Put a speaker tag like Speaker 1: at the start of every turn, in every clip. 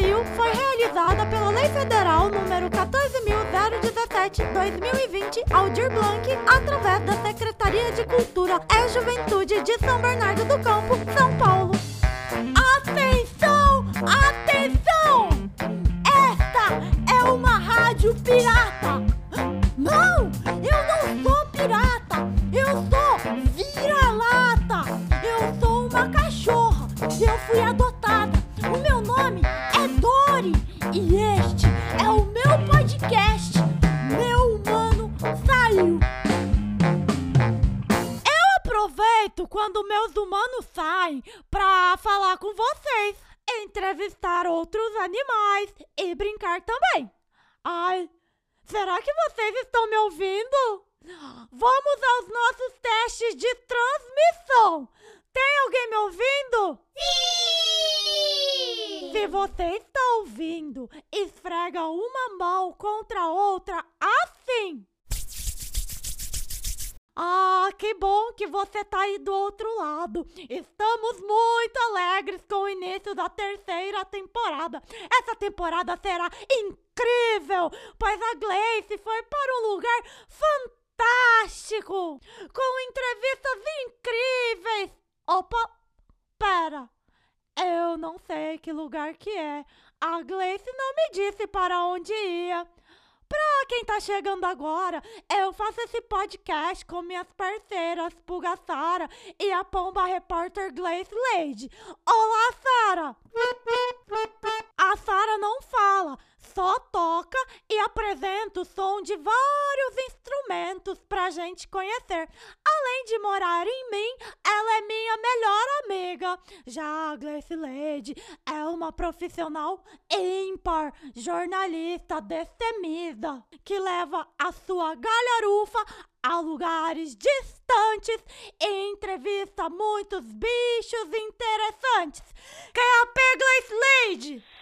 Speaker 1: Saiu foi realizada pela Lei Federal número 14.017-2020 Aldir Blanc, através da Secretaria de Cultura e Juventude de São Bernardo do Campo, São Paulo. Atenção! Atenção! Esta é uma rádio pirata! Entrevistar outros animais e brincar também. Ai, será que vocês estão me ouvindo? Vamos aos nossos testes de transmissão. Tem alguém me ouvindo?
Speaker 2: Sim!
Speaker 1: Se você está ouvindo, esfrega uma mão contra a outra assim. Ah, que bom que você tá aí do outro lado. Estamos muito alegres com o início da terceira temporada. Essa temporada será incrível, pois a Gleice foi para um lugar fantástico, com entrevistas incríveis. Opa, pera. Eu não sei que lugar que é. A Gleice não me disse para onde ia. Pra quem tá chegando agora, eu faço esse podcast com minhas parceiras Puga Sara e a Pomba Repórter Gleice Lady. Olá, Sara! A Sara não fala, só toca e apresenta o som de vários instrumentos pra gente conhecer. Além de morar em mim, ela é minha melhor amiga. Já a Gleice Lady é uma profissional ímpar, jornalista destemida, que leva a sua galharufa a lugares distantes e entrevista muitos bichos interessantes. QAP Gleice Lady!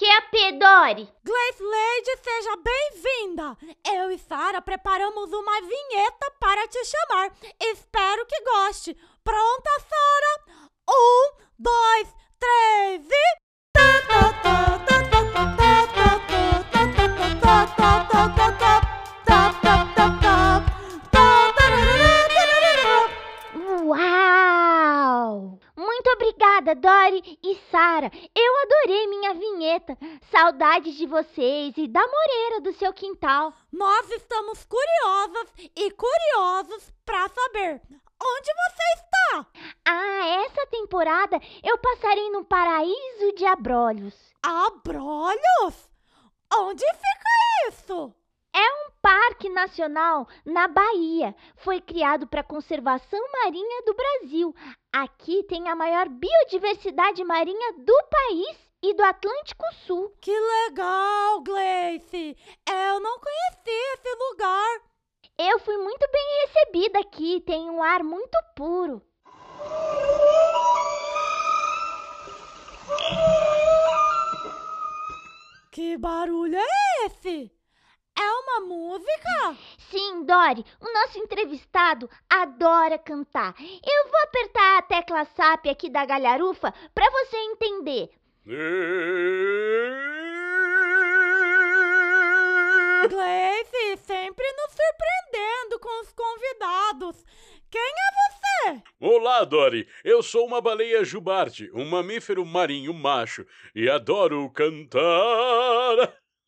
Speaker 2: QAP, Dori!
Speaker 1: Gleice Lady, seja bem-vinda! Eu e Sara preparamos uma vinheta para te chamar. Espero que goste. Pronta, Sara? Um, dois, três e.
Speaker 2: Uau! Muito obrigada, Dori e Sara. Adorei minha vinheta. Saudades de vocês e da moreira do seu quintal.
Speaker 1: Nós estamos curiosas e curiosos para saber onde você está.
Speaker 2: Ah, essa temporada eu passarei no paraíso de Abrolhos.
Speaker 1: Abrolhos? Onde fica isso?
Speaker 2: É um parque nacional na Bahia. Foi criado para a conservação marinha do Brasil. Aqui tem a maior biodiversidade marinha do país e do Atlântico Sul.
Speaker 1: Que legal, Gleice! Eu não conhecia esse lugar.
Speaker 2: Eu fui muito bem recebida aqui, tem um ar muito puro.
Speaker 1: Que barulho é esse? É uma música?
Speaker 2: Sim, Dori, o nosso entrevistado adora cantar. Eu vou apertar a tecla SAP aqui da galharufa para você entender.
Speaker 1: Gleice, sempre nos surpreendendo com os convidados. Quem é você?
Speaker 3: Olá, Dory. Eu sou uma baleia jubarte, um mamífero marinho macho, e adoro cantar.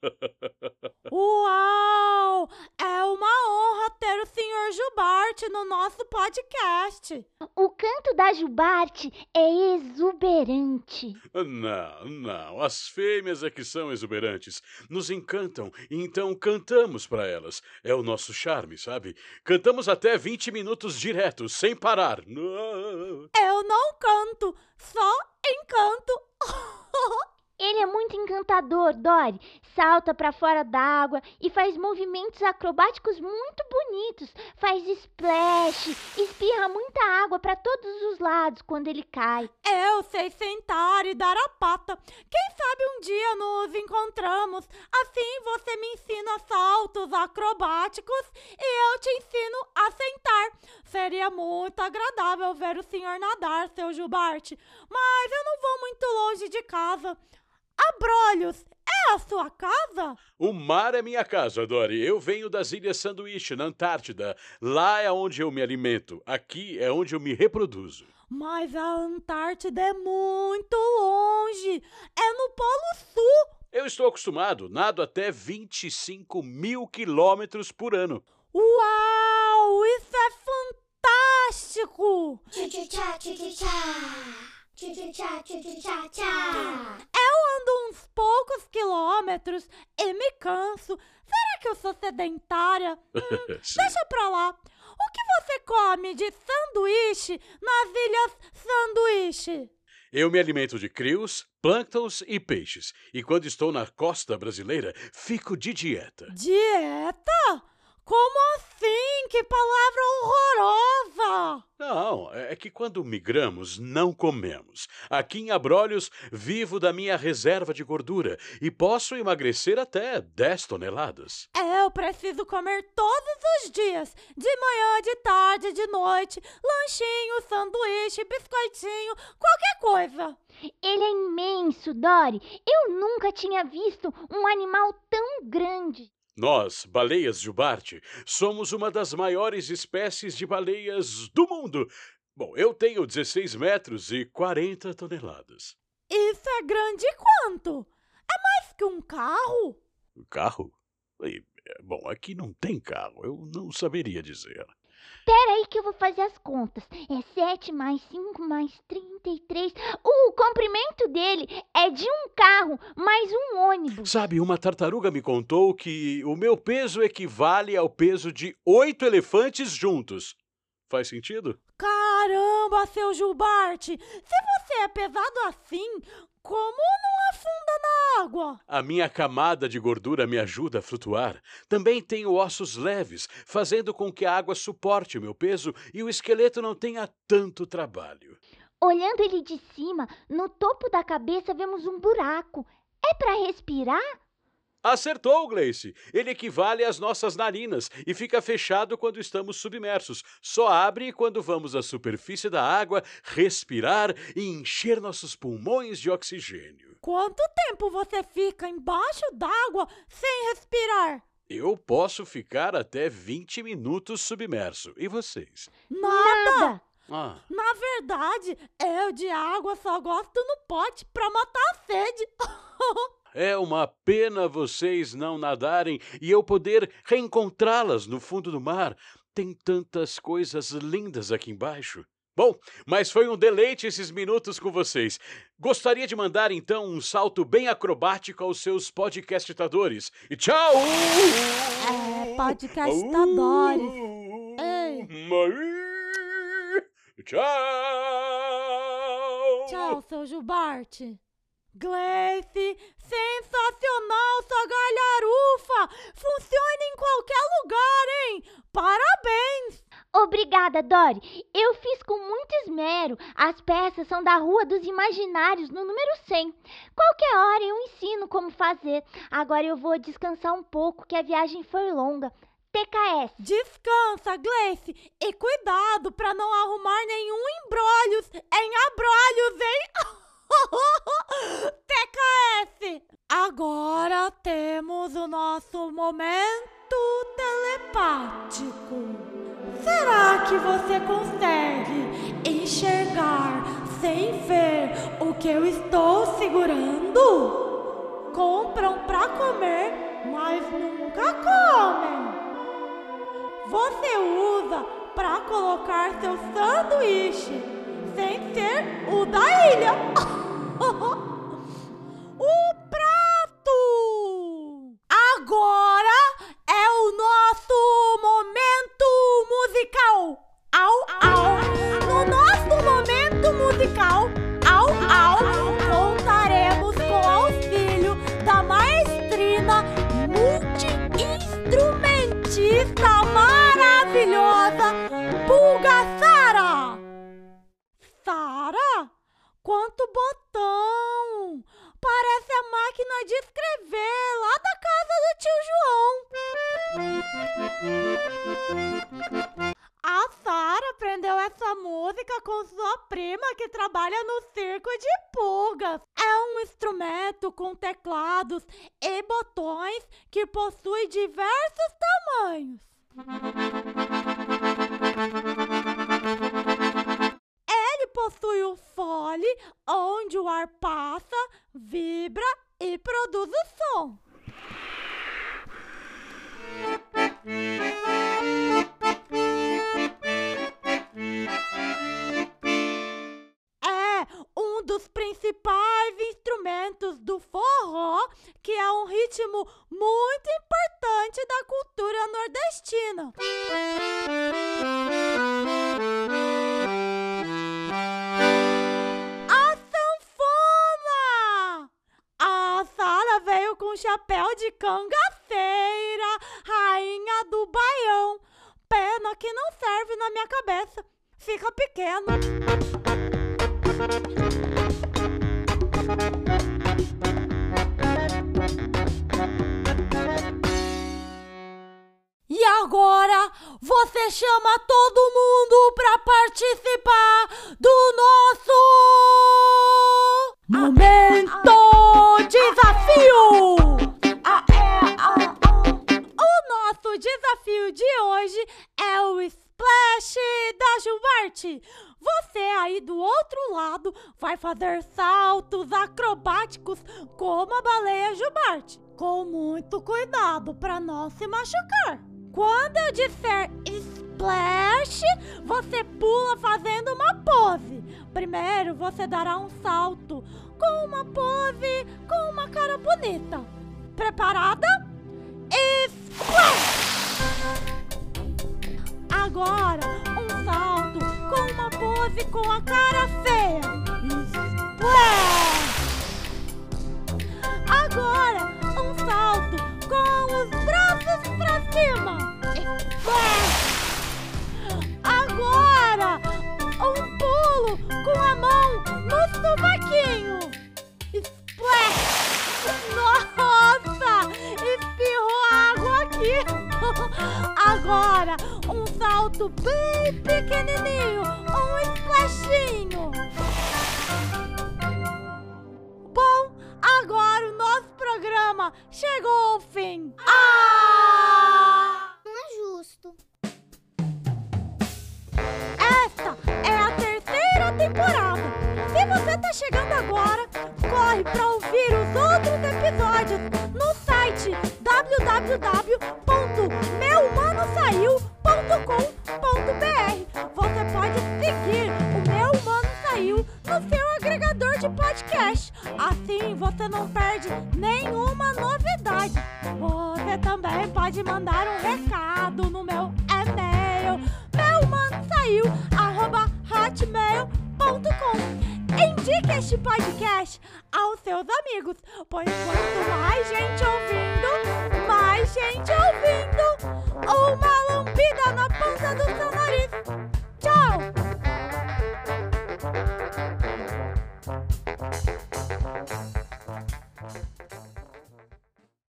Speaker 1: Uau! É uma honra ter o Sr. Jubarte no nosso podcast.
Speaker 2: O canto da jubarte é exuberante.
Speaker 3: Não, não. As fêmeas é que são exuberantes. Nos encantam, então cantamos para elas. É o nosso charme, sabe? Cantamos até 20 minutos diretos, sem parar.
Speaker 1: Eu não canto, só encanto.
Speaker 2: Ele é muito encantador, Dory. Salta para fora d'água e faz movimentos acrobáticos muito bonitos. Faz splash, espirra muita água para todos os lados quando ele cai.
Speaker 1: Eu sei sentar e dar a pata. Quem sabe um dia nos encontramos. Assim você me ensina saltos acrobáticos e eu te ensino a sentar. Seria muito agradável ver o senhor nadar, seu Jubarte. Mas eu não vou muito longe de casa. Abrolhos, é a sua casa?
Speaker 3: O mar é minha casa, Dory. Eu venho das Ilhas Sanduíche, na Antártida. Lá é onde eu me alimento. Aqui é onde eu me reproduzo.
Speaker 1: Mas a Antártida é muito longe. É no Polo Sul.
Speaker 3: Eu estou acostumado, nado até 25 mil quilômetros por ano.
Speaker 1: Uau! Isso é fantástico!
Speaker 4: Tchá, tchá, tchá, tchá, tchá, tchá.
Speaker 1: Eu ando uns poucos quilômetros e me canso. Será que eu sou sedentária? Hum, deixa pra lá. O que você come de sanduíche nas ilhas sanduíche?
Speaker 3: Eu me alimento de crios, plânctons e peixes. E quando estou na costa brasileira, fico de dieta.
Speaker 1: Dieta? Como assim? Que palavra
Speaker 3: é que quando migramos, não comemos. Aqui em Abrolhos, vivo da minha reserva de gordura e posso emagrecer até 10 toneladas.
Speaker 1: Eu preciso comer todos os dias, de manhã, de tarde, de noite, lanchinho, sanduíche, biscoitinho, qualquer coisa.
Speaker 2: Ele é imenso, Dory. Eu nunca tinha visto um animal tão grande.
Speaker 3: Nós, baleias jubarte, somos uma das maiores espécies de baleias do mundo. Bom, eu tenho 16 metros e 40 toneladas.
Speaker 1: Isso é grande quanto? É mais que um carro?
Speaker 3: Carro? E, é, Bom, aqui não tem carro, eu não saberia dizer.
Speaker 2: Pera aí que eu vou fazer as contas. É 7 mais 5 mais 33. O comprimento dele é de um carro mais um ônibus.
Speaker 3: Sabe, uma tartaruga me contou que o meu peso equivale ao peso de oito elefantes juntos. Faz sentido?
Speaker 1: Caramba, seu Jubarte! Se você é pesado assim, como não afunda na água?
Speaker 3: A minha camada de gordura me ajuda a flutuar. Também tenho ossos leves, fazendo com que a água suporte o meu peso e o esqueleto não tenha tanto trabalho.
Speaker 2: Olhando ele de cima, no topo da cabeça vemos um buraco. É para respirar?
Speaker 3: Acertou, Gleice! Ele equivale às nossas narinas e fica fechado quando estamos submersos. Só abre quando vamos à superfície da água, respirar e encher nossos pulmões de oxigênio.
Speaker 1: Quanto tempo você fica embaixo d'água sem respirar?
Speaker 3: Eu posso ficar até 20 minutos submerso. E vocês?
Speaker 1: Nada!
Speaker 3: Ah,
Speaker 1: Na verdade, eu de água só gosto no pote pra matar a sede.
Speaker 3: é uma pena vocês não nadarem e eu poder reencontrá-las no fundo do mar. Tem tantas coisas lindas aqui embaixo. Bom, mas foi um deleite esses minutos com vocês. Gostaria de mandar então um salto bem acrobático aos seus podcastadores. E tchau!
Speaker 1: É, podcastadores. Ei.
Speaker 3: Maí. Tchau!
Speaker 1: Tchau, seu Jubarte. Gleice, sensacional sua galharufa! Funciona em qualquer lugar, hein? Parabéns!
Speaker 2: Obrigada, Dory. Eu fiz com muito esmero. As peças são da Rua dos Imaginários, no número 100. Qualquer hora eu ensino como fazer. Agora eu vou descansar um pouco, que a viagem foi longa. TKS.
Speaker 1: Descansa, Gleice, e cuidado pra não arrumar nenhum embrolhos em abrolhos, hein? TKS! Agora temos o nosso momento telepático. Será que você consegue enxergar sem ver o que eu estou segurando? Compram pra comer, mas nunca comem. Você usa pra colocar seu sanduíche sem ser o da ilha. alto botão. Parece a máquina de escrever lá da casa do tio João. A Sara aprendeu essa música com sua prima que trabalha no circo de pulgas. É um instrumento com teclados e botões que possui diversos tamanhos. Ar passa, vibra e produz o som. É um dos principais instrumentos do forró, que é um ritmo muito importante da cultura nordestina. Chapéu de cangaceira, rainha do baião. Pena que não serve na minha cabeça. Fica pequeno. E agora você chama todo mundo para participar do nosso momento Você aí do outro lado vai fazer saltos acrobáticos como a baleia Jubarte, com muito cuidado para não se machucar. Quando eu disser splash, você pula fazendo uma pose. Primeiro você dará um salto com uma pose com uma cara bonita. Preparada? Splash! Agora, pose com a cara feia. Splash! Agora, um salto com os braços pra cima. Splash! Agora, um pulo com a mão no sovaquinho. Splash! Nossa! Espirrou água aqui. Agora, um salto bem pequenininho, Bom, agora o nosso programa chegou ao fim. Ah!
Speaker 4: Não é justo.
Speaker 1: Esta é a terceira temporada. Se você tá chegando agora, corre para ouvir os outros episódios no site www.meumanosaiu.com.br. você não perde nenhuma novidade. Você também pode mandar um recado no meu e-mail meumanosaiu@hotmail.com. Indique este podcast aos seus amigos, pois quanto mais gente ouvindo, mais gente ouvindo. Uma lambida na